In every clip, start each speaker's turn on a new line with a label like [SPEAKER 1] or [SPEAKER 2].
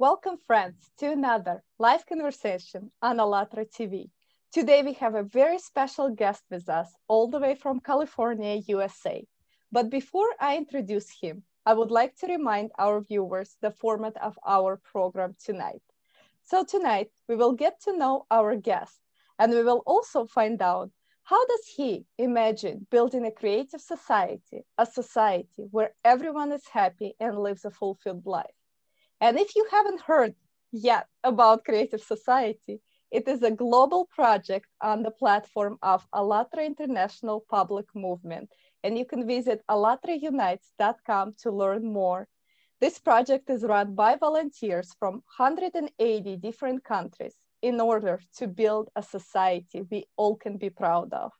[SPEAKER 1] Welcome, friends, to another live conversation on ALLATRA TV. Today, we have a very special guest with us, all the way from California, USA. But before I introduce him, I would like to remind our viewers the format of our program tonight. So tonight, we will get to know our guest, and we will also find out how does he imagine building a creative society, a society where everyone is happy and lives a fulfilled life? And if you haven't heard yet about Creative Society, it is a global project on the platform of ALLATRA International Public Movement. And you can visit allatraunites.com to learn more. This project is run by volunteers from 180 different countries in order to build a society we all can be proud of.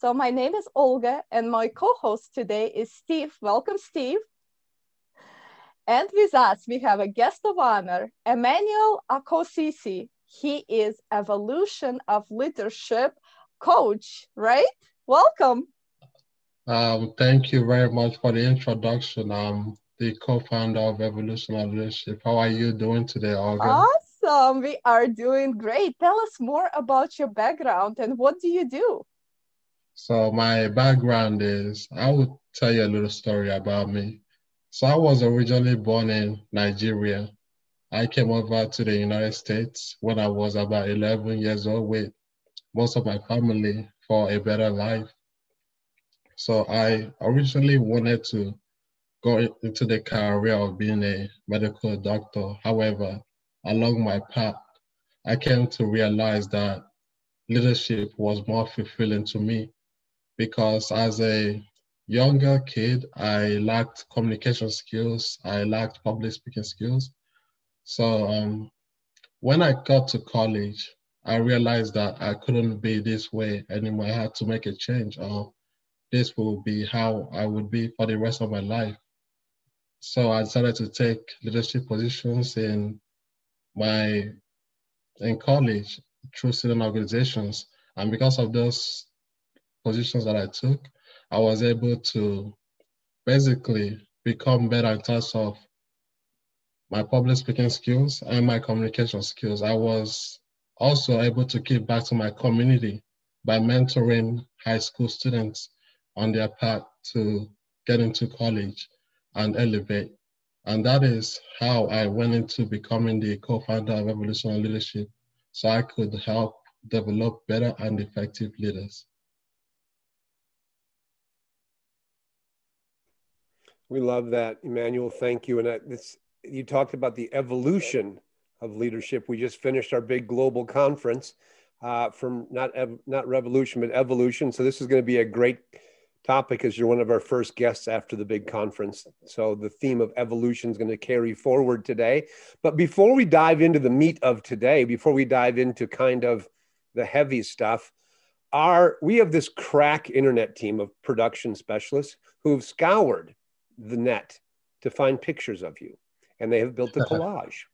[SPEAKER 1] So my name is Olga and my co-host today is Steve. Welcome, Steve. And with us, we have a guest of honor, Emmanuel Akosisi. He is evolution of leadership coach, right? Welcome.
[SPEAKER 2] Um, thank you very much for the introduction. I'm the co-founder of Evolution of Leadership. How are you doing today, Olga?
[SPEAKER 1] Awesome. We are doing great. Tell us more about your background and what do you do?
[SPEAKER 2] So my background is, I will tell you a little story about me. So I was originally born in Nigeria. I came over to the United States when I was about 11 years old with most of my family for a better life. So I originally wanted to go into the career of being a medical doctor. However, along my path, I came to realize that leadership was more fulfilling to me because as a younger kid, I lacked communication skills. I lacked public speaking skills. So um, when I got to college, I realized that I couldn't be this way anymore. I had to make a change, or this will be how I would be for the rest of my life. So I decided to take leadership positions in my in college through student organizations, and because of those positions that I took, I was able to basically become better in terms of my public speaking skills and my communication skills. I was also able to give back to my community by mentoring high school students on their path to get into college and elevate. And that is how I went into becoming the co-founder of Evolution Leadership so I could help develop better and effective leaders.
[SPEAKER 3] We love that, Emmanuel. Thank you. And this, you talked about the evolution of leadership. We just finished our big global conference uh, from not ev- not revolution but evolution. So this is going to be a great topic as you're one of our first guests after the big conference. So the theme of evolution is going to carry forward today. But before we dive into the meat of today, before we dive into kind of the heavy stuff, our we have this crack internet team of production specialists who've scoured the net to find pictures of you. And they have built a collage.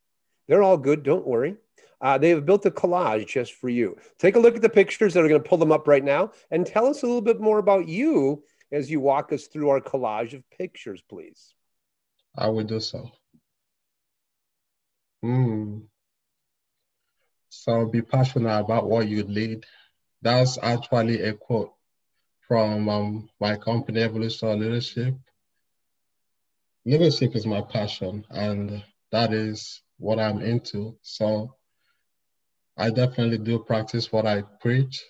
[SPEAKER 3] They're all good, don't worry. Uh, they have built a collage just for you. Take a look at the pictures that are going to pull them up right now and tell us a little bit more about you as you walk us through our collage of pictures, please.
[SPEAKER 2] I will do so. Hmm. So be passionate about what you lead. That's actually a quote from um, my company, Evolution Leadership leadership is my passion and that is what I'm into. So I definitely do practice what I preach.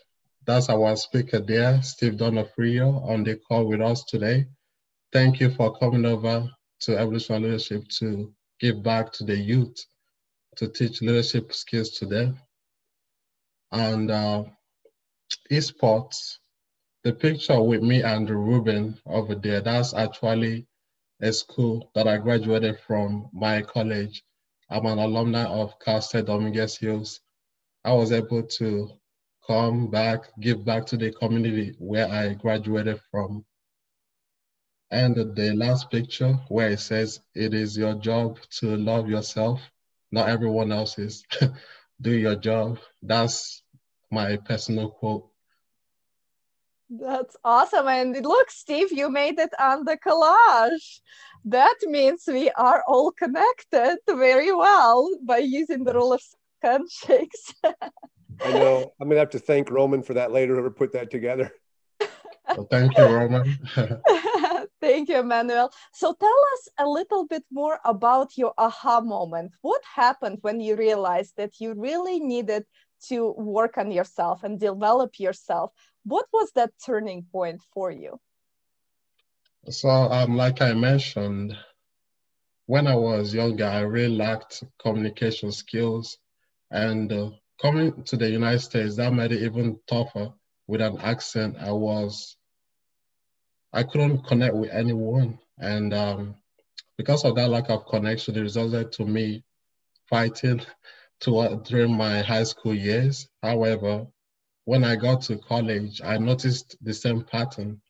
[SPEAKER 2] That's our speaker there, Steve Donofrio, on the call with us today. Thank you for coming over to Evolution Leadership to give back to the youth, to teach leadership skills to them. And uh, esports, the picture with me and Ruben over there, that's actually a school that I graduated from my college. I'm an alumni of Cal State Dominguez Hills. I was able to come back, give back to the community where I graduated from. And the last picture where it says, it is your job to love yourself, not everyone else's. Do your job. That's my personal quote.
[SPEAKER 1] That's awesome. And look, Steve, you made it on the collage. That means we are all connected very well by using the rule of handshakes.
[SPEAKER 3] I know. I'm going to have to thank Roman for that later, whoever put that together.
[SPEAKER 2] Well, thank you, Roman.
[SPEAKER 1] thank you, Emmanuel. So tell us a little bit more about your aha moment. What happened when you realized that you really needed to work on yourself and develop yourself? What was that turning point for you?
[SPEAKER 2] So, um, like I mentioned, when I was younger, I really lacked communication skills. And uh, coming to the United States, that made it even tougher with an accent. I was, I couldn't connect with anyone. And um, because of that lack of connection, it resulted to me fighting to, uh, during my high school years. However, when I got to college, I noticed the same pattern.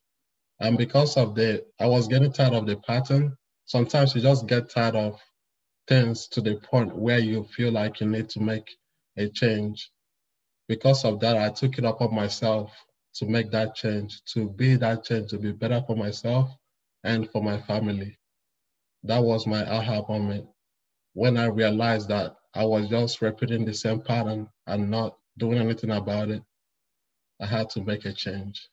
[SPEAKER 2] And because of the, I was getting tired of the pattern. Sometimes you just get tired of things to the point where you feel like you need to make a change. Because of that, I took it upon myself to make that change, to be that change, to be better for myself and for my family. That was my aha moment when I realized that I was just repeating the same pattern and not doing anything about it. I had to make a change.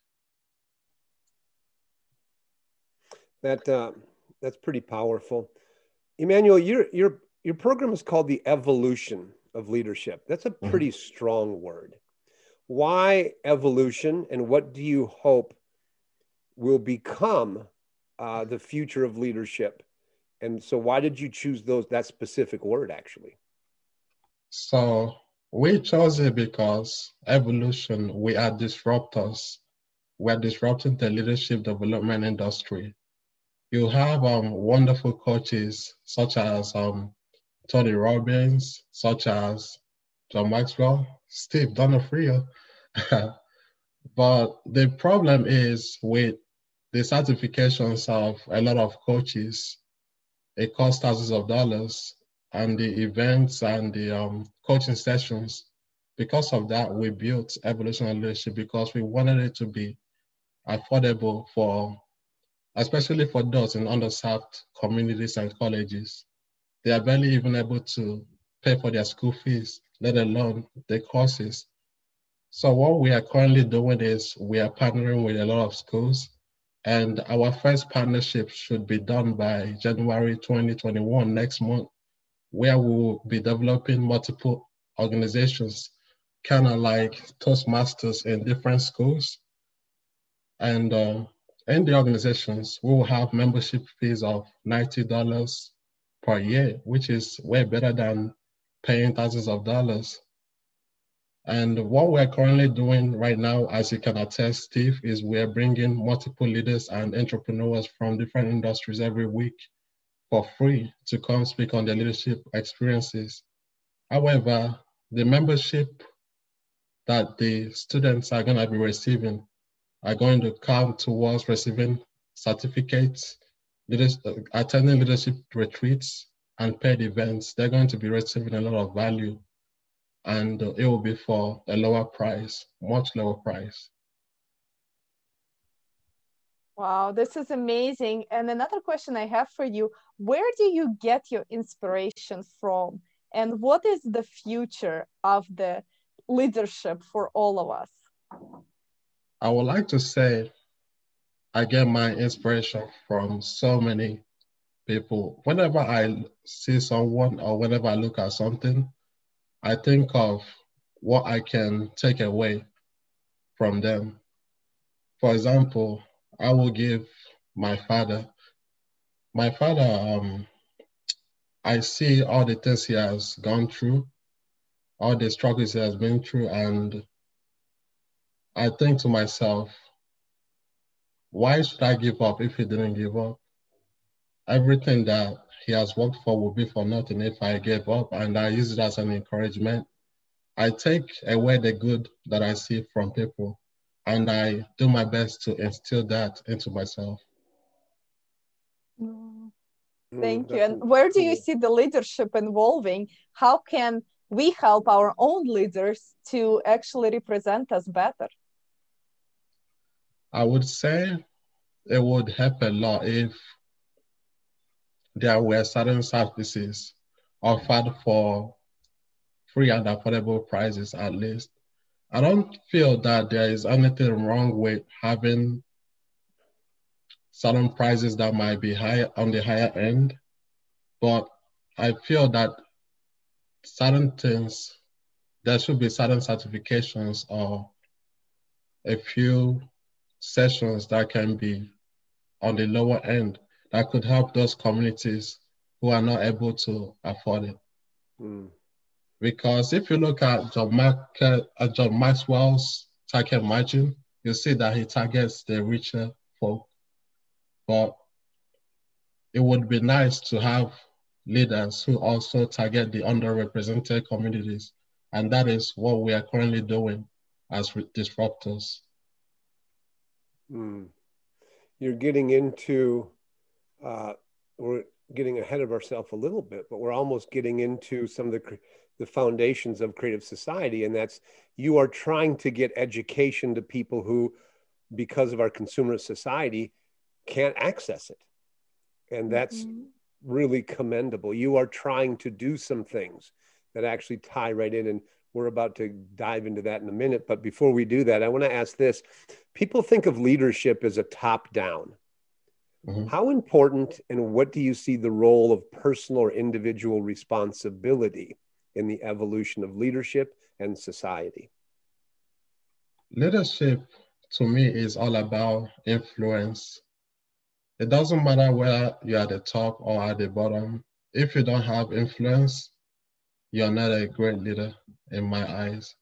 [SPEAKER 3] That uh, that's pretty powerful, Emmanuel. Your your your program is called the evolution of leadership. That's a mm-hmm. pretty mm-hmm. strong word. Why evolution, and what do you hope will become uh, the future of leadership? And so, why did you choose those that specific word? Actually,
[SPEAKER 2] so we chose it because evolution, we are disruptors. We are disrupting the leadership development industry. You have um, wonderful coaches such as um, Tony Robbins, such as John Maxwell, Steve Donofrio. but the problem is with the certifications of a lot of coaches, it costs thousands of dollars and the events and the um, coaching sessions. Because of that, we built Evolution Leadership because we wanted it to be affordable for, especially for those in underserved communities and colleges. They are barely even able to pay for their school fees, let alone the courses. So what we are currently doing is we are partnering with a lot of schools and our first partnership should be done by January 2021, next month where we will be developing multiple organizations, kind of like Toastmasters in different schools. And uh, in the organizations, we will have membership fees of $90 per year, which is way better than paying thousands of dollars. And what we're currently doing right now, as you can attest, Steve, is we're bringing multiple leaders and entrepreneurs from different industries every week for free to come speak on their leadership experiences. However, the membership that the students are going to be receiving are going to count towards receiving certificates, uh, attending leadership retreats, and paid events. They're going to be receiving a lot of value, and it will be for a lower price, much lower price.
[SPEAKER 1] Wow, this is amazing. And another question I have for you where do you get your inspiration from? And what is the future of the leadership for all of us?
[SPEAKER 2] I would like to say I get my inspiration from so many people. Whenever I see someone or whenever I look at something, I think of what I can take away from them. For example, I will give my father. My father, um, I see all the things he has gone through, all the struggles he has been through, and I think to myself, why should I give up if he didn't give up? Everything that he has worked for will be for nothing if I gave up, and I use it as an encouragement. I take away the good that I see from people and I do my best to instill that into myself.
[SPEAKER 1] Mm. Thank you. And where do you see the leadership evolving? How can we help our own leaders to actually represent us better?
[SPEAKER 2] I would say it would help a lot if there were certain services offered for free and affordable prices at least. I don't feel that there is anything wrong with having certain prices that might be higher on the higher end, but I feel that certain things there should be certain certifications or a few sessions that can be on the lower end that could help those communities who are not able to afford it. Mm. Because if you look at John, Market, uh, John Maxwell's target margin, you see that he targets the richer folk. But it would be nice to have leaders who also target the underrepresented communities. And that is what we are currently doing as disruptors.
[SPEAKER 3] Mm. You're getting into, uh, we're getting ahead of ourselves a little bit, but we're almost getting into some of the, the foundations of creative society. And that's you are trying to get education to people who, because of our consumer society, can't access it. And that's mm-hmm. really commendable. You are trying to do some things that actually tie right in. And we're about to dive into that in a minute. But before we do that, I want to ask this people think of leadership as a top down. Mm-hmm. How important and what do you see the role of personal or individual responsibility in the evolution of leadership and society?
[SPEAKER 2] Leadership to me is all about influence. It doesn't matter whether you're at the top or at the bottom. If you don't have influence, you're not a great leader in my eyes.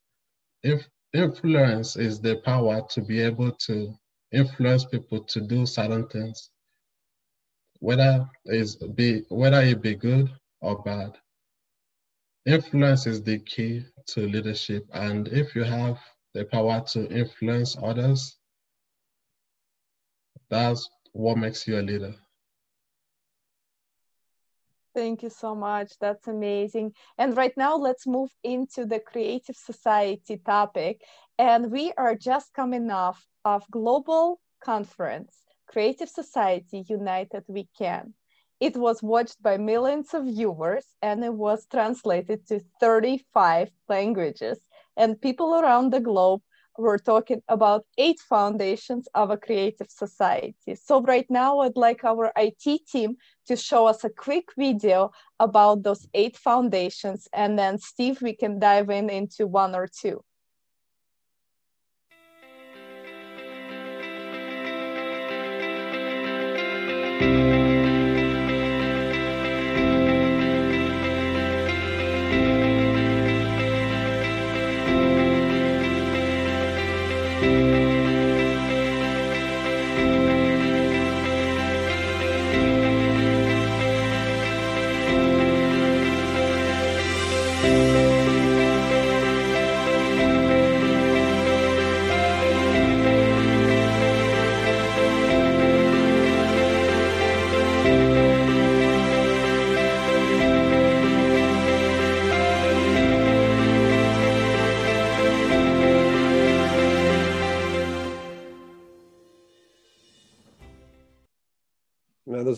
[SPEAKER 2] If influence is the power to be able to influence people to do certain things, whether is be whether it be good or bad. Influence is the key to leadership, and if you have the power to influence others, that's what makes you a leader.
[SPEAKER 1] Thank you so much. That's amazing. And right now, let's move into the creative society topic. And we are just coming off of global conference, Creative Society United We Can. It was watched by millions of viewers and it was translated to 35 languages. And people around the globe we're talking about eight foundations of a creative society. So right now I'd like our IT team to show us a quick video about those eight foundations and then Steve, we can dive in into one or two.
[SPEAKER 3] those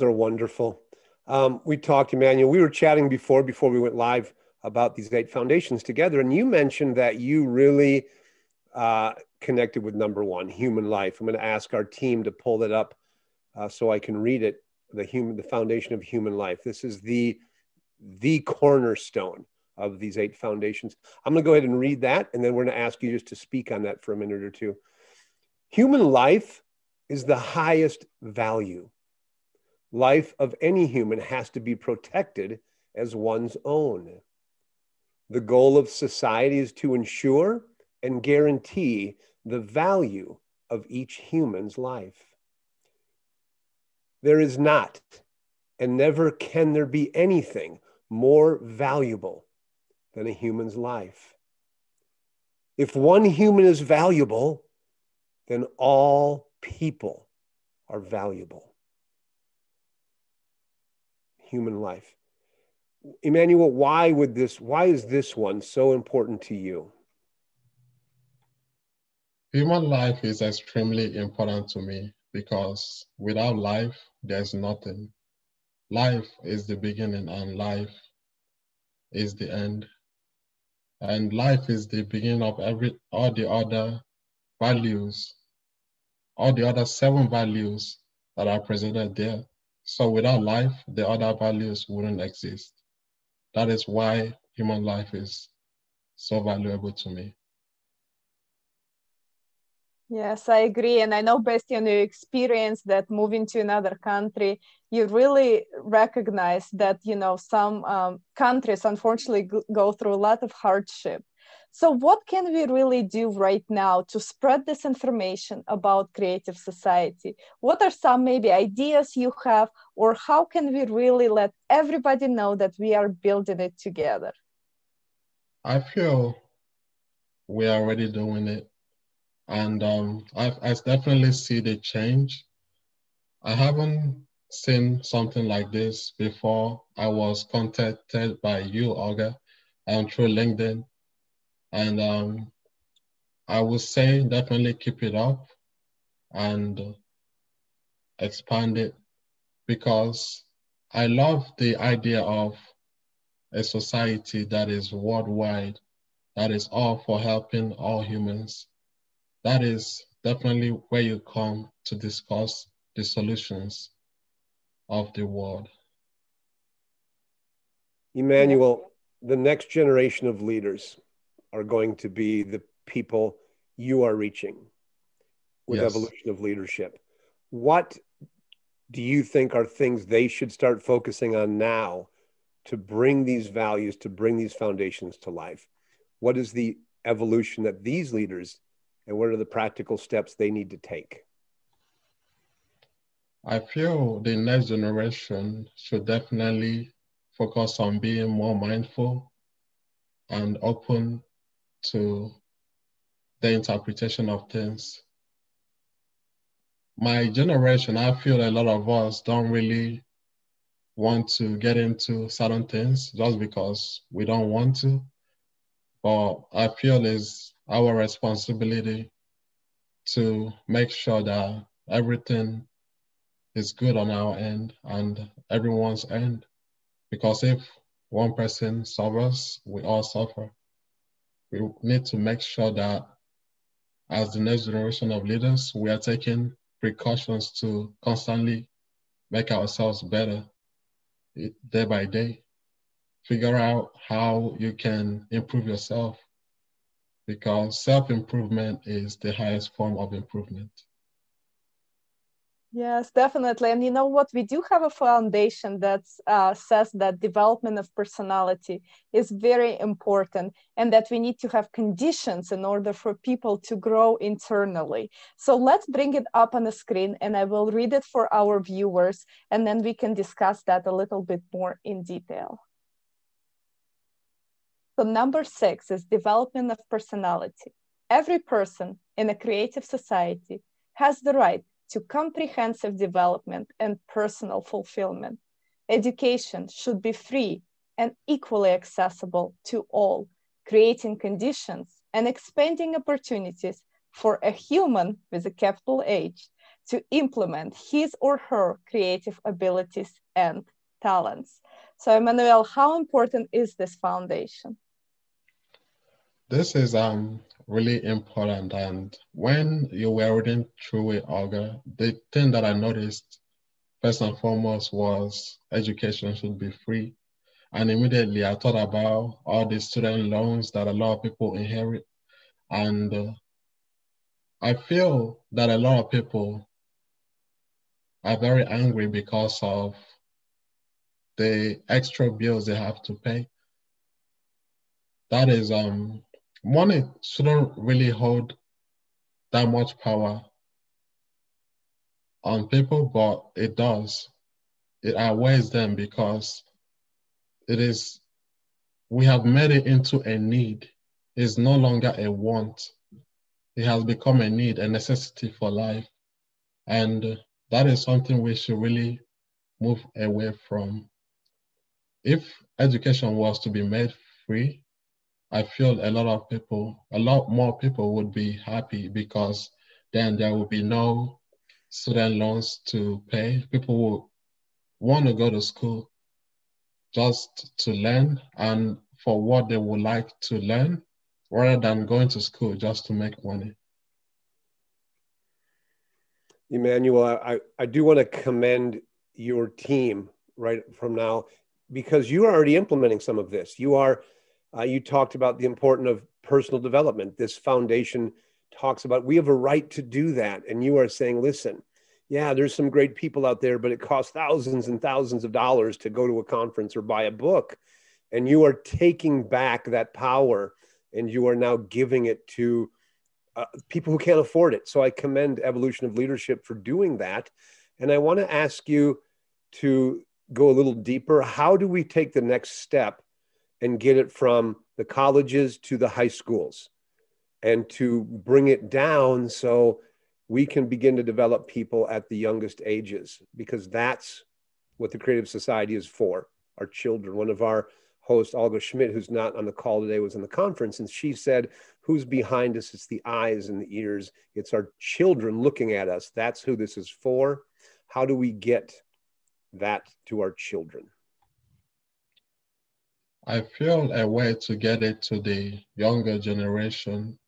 [SPEAKER 3] are wonderful. Um, we talked, Emmanuel. We were chatting before before we went live about these eight foundations together, and you mentioned that you really uh, connected with number one, human life. I'm going to ask our team to pull that up uh, so I can read it. The human, the foundation of human life. This is the the cornerstone of these eight foundations. I'm going to go ahead and read that, and then we're going to ask you just to speak on that for a minute or two. Human life is the highest value life of any human has to be protected as one's own. The goal of society is to ensure and guarantee the value of each human's life. There is not, and never can there be anything more valuable than a human's life. If one human is valuable, then all people are valuable human life. Emmanuel, why would this, why is this one so important to you?
[SPEAKER 2] Human life is extremely important to me because without life, there's nothing. Life is the beginning and life is the end. And life is the beginning of every all the other values, all the other seven values that are presented there. So without life, the other values wouldn't exist. That is why human life is so valuable to me.
[SPEAKER 1] Yes, I agree. And I know based on your experience that moving to another country, you really recognize that, you know, some um, countries unfortunately go through a lot of hardship. So what can we really do right now to spread this information about creative society? What are some maybe ideas you have, or how can we really let everybody know that we are building it together?
[SPEAKER 2] I feel we are already doing it and um, I, I definitely see the change. I haven't seen something like this before. I was contacted by you, Olga, and through LinkedIn, and um, I would say definitely keep it up and expand it because I love the idea of a society that is worldwide, that is all for helping all humans that is definitely where you come to discuss the solutions of the world.
[SPEAKER 3] Emmanuel, the next generation of leaders are going to be the people you are reaching with yes. evolution of leadership. What do you think are things they should start focusing on now to bring these values, to bring these foundations to life? What is the evolution that these leaders and what are the practical steps they need to take?
[SPEAKER 2] I feel the next generation should definitely focus on being more mindful and open to the interpretation of things. My generation, I feel a lot of us don't really want to get into certain things just because we don't want to. But I feel it's our responsibility to make sure that everything is good on our end and everyone's end. Because if one person suffers, we all suffer. We need to make sure that as the next generation of leaders, we are taking precautions to constantly make ourselves better day by day. Figure out how you can improve yourself because self improvement is the highest form of improvement.
[SPEAKER 1] Yes, definitely. And you know what? We do have a foundation that uh, says that development of personality is very important and that we need to have conditions in order for people to grow internally. So let's bring it up on the screen and I will read it for our viewers and then we can discuss that a little bit more in detail. So number six is development of personality. Every person in a creative society has the right to comprehensive development and personal fulfillment. Education should be free and equally accessible to all, creating conditions and expanding opportunities for a human with a capital H to implement his or her creative abilities and talents. So, Emmanuel, how important is this foundation?
[SPEAKER 2] This is um really important. And when you were reading through it, Olga, the thing that I noticed first and foremost was education should be free. And immediately I thought about all the student loans that a lot of people inherit. And uh, I feel that a lot of people are very angry because of the extra bills they have to pay. That is um money shouldn't really hold that much power on people, but it does. It outweighs them because it is, we have made it into a need. It's no longer a want. It has become a need, a necessity for life. And that is something we should really move away from. If education was to be made free, I feel a lot of people, a lot more people would be happy because then there will be no student loans to pay. People will want to go to school just to learn and for what they would like to learn rather than going to school just to make money.
[SPEAKER 3] Emmanuel, I, I do want to commend your team right from now because you are already implementing some of this. You are, uh, you talked about the importance of personal development. This foundation talks about we have a right to do that. And you are saying, listen, yeah, there's some great people out there, but it costs thousands and thousands of dollars to go to a conference or buy a book. And you are taking back that power and you are now giving it to uh, people who can't afford it. So I commend Evolution of Leadership for doing that. And I want to ask you to go a little deeper. How do we take the next step and get it from the colleges to the high schools and to bring it down so we can begin to develop people at the youngest ages because that's what the creative society is for. Our children. One of our hosts olga schmidt who's not on the call today was in the conference and she said who's behind us? It's the eyes and the ears. It's our children looking at us. That's who this is for. How do we get that to our children
[SPEAKER 2] i feel a way to get it to the younger generation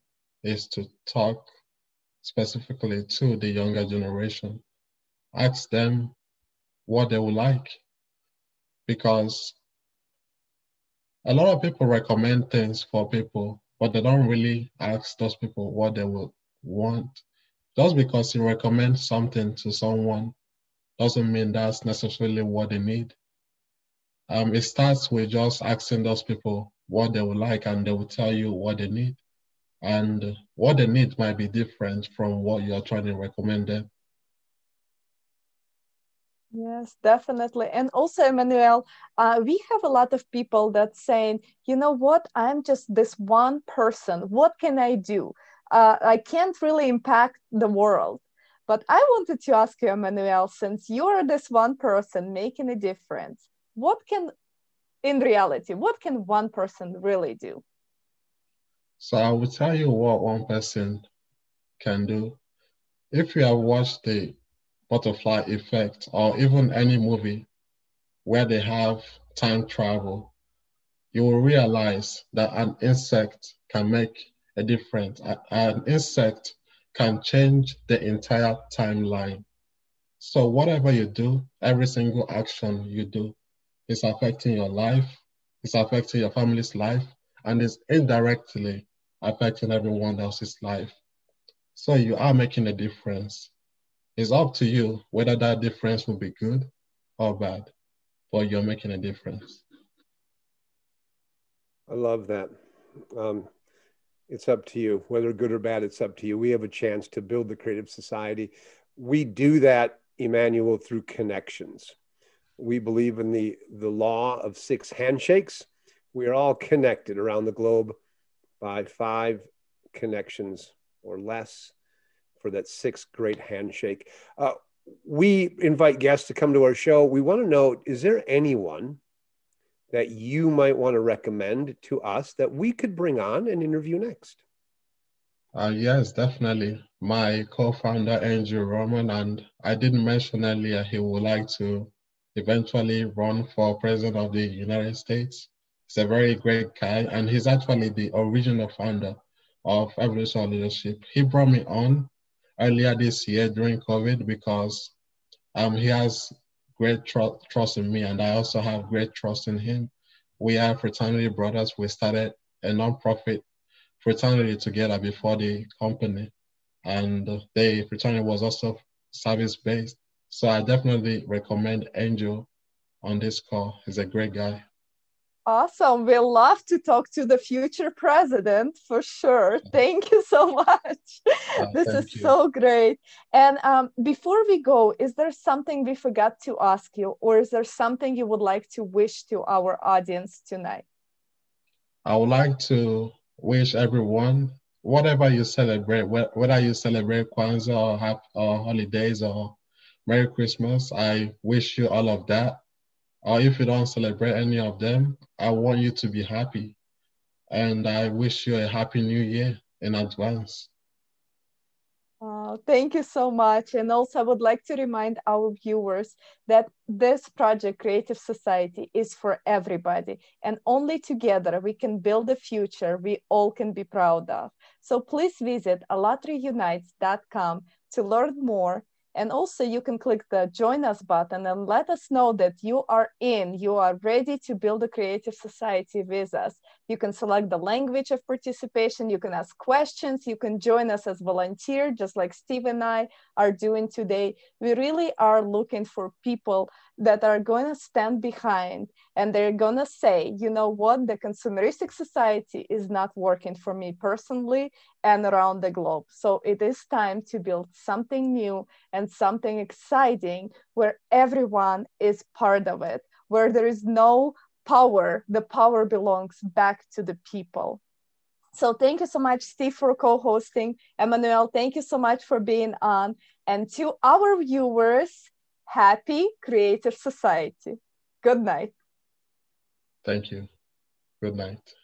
[SPEAKER 2] is to talk specifically to the younger generation. Ask them what they would like. Because a lot of people recommend things for people, but they don't really ask those people what they would want. Just because you recommend something to someone doesn't mean that's necessarily what they need. Um, it starts with just asking those people what they would like, and they will tell you what they need and what they need might be different from what you're trying to recommend them.
[SPEAKER 1] Yes, definitely. And also, Emmanuel, uh, we have a lot of people that saying, you know what, I'm just this one person. What can I do? Uh, I can't really impact the world. But I wanted to ask you, Emmanuel, since you are this one person making a difference, what can, in reality, what can one person really do?
[SPEAKER 2] So I will tell you what one person can do. If you have watched the butterfly effect or even any movie where they have time travel, you will realize that an insect can make a difference. An insect can change the entire timeline. So whatever you do, every single action you do is affecting your life, it's affecting your family's life, and it's indirectly affecting everyone else's life. So you are making a difference. It's up to you whether that difference will be good or bad, but you're making a difference.
[SPEAKER 3] I love that. Um, it's up to you, whether good or bad, it's up to you. We have a chance to build the creative society. We do that, Emmanuel, through connections. We believe in the, the law of six handshakes. We are all connected around the globe by five connections or less for that sixth great handshake. Uh, we invite guests to come to our show. We want to know is there anyone that you might want to recommend to us that we could bring on and interview next?
[SPEAKER 2] Uh, yes, definitely. My co founder, Andrew Roman, and I didn't mention earlier he would like to eventually run for president of the United States. He's a very great guy, and he's actually the original founder of Evolution Leadership. He brought me on earlier this year during COVID because um, he has great tr- trust in me, and I also have great trust in him. We are fraternity brothers. We started a nonprofit fraternity together before the company, and the fraternity was also service based. So I definitely recommend Angel on this call. He's a great guy.
[SPEAKER 1] Awesome. We'll love to talk to the future president for sure. Thank you so much. Uh, this is you. so great. And um, before we go, is there something we forgot to ask you, or is there something you would like to wish to our audience tonight?
[SPEAKER 2] I would like to wish everyone, whatever you celebrate, whether you celebrate Kwanzaa or, have, or holidays or Merry Christmas, I wish you all of that or if you don't celebrate any of them, I want you to be happy. And I wish you a happy new year in advance.
[SPEAKER 1] Uh, thank you so much. And also, I would like to remind our viewers that this project, Creative Society, is for everybody. And only together we can build a future we all can be proud of. So please visit allatraunites.com to learn more and also you can click the join us button and let us know that you are in, you are ready to build a creative society with us. You can select the language of participation, you can ask questions, you can join us as volunteer, just like Steve and I are doing today. We really are looking for people that are going to stand behind and they're going to say, you know what, the consumeristic society is not working for me personally and around the globe. So it is time to build something new and something exciting where everyone is part of it, where there is no power, the power belongs back to the people. So thank you so much, Steve, for co-hosting. Emmanuel, thank you so much for being on. And to our viewers, happy creative society. Good night.
[SPEAKER 2] Thank you. Good night.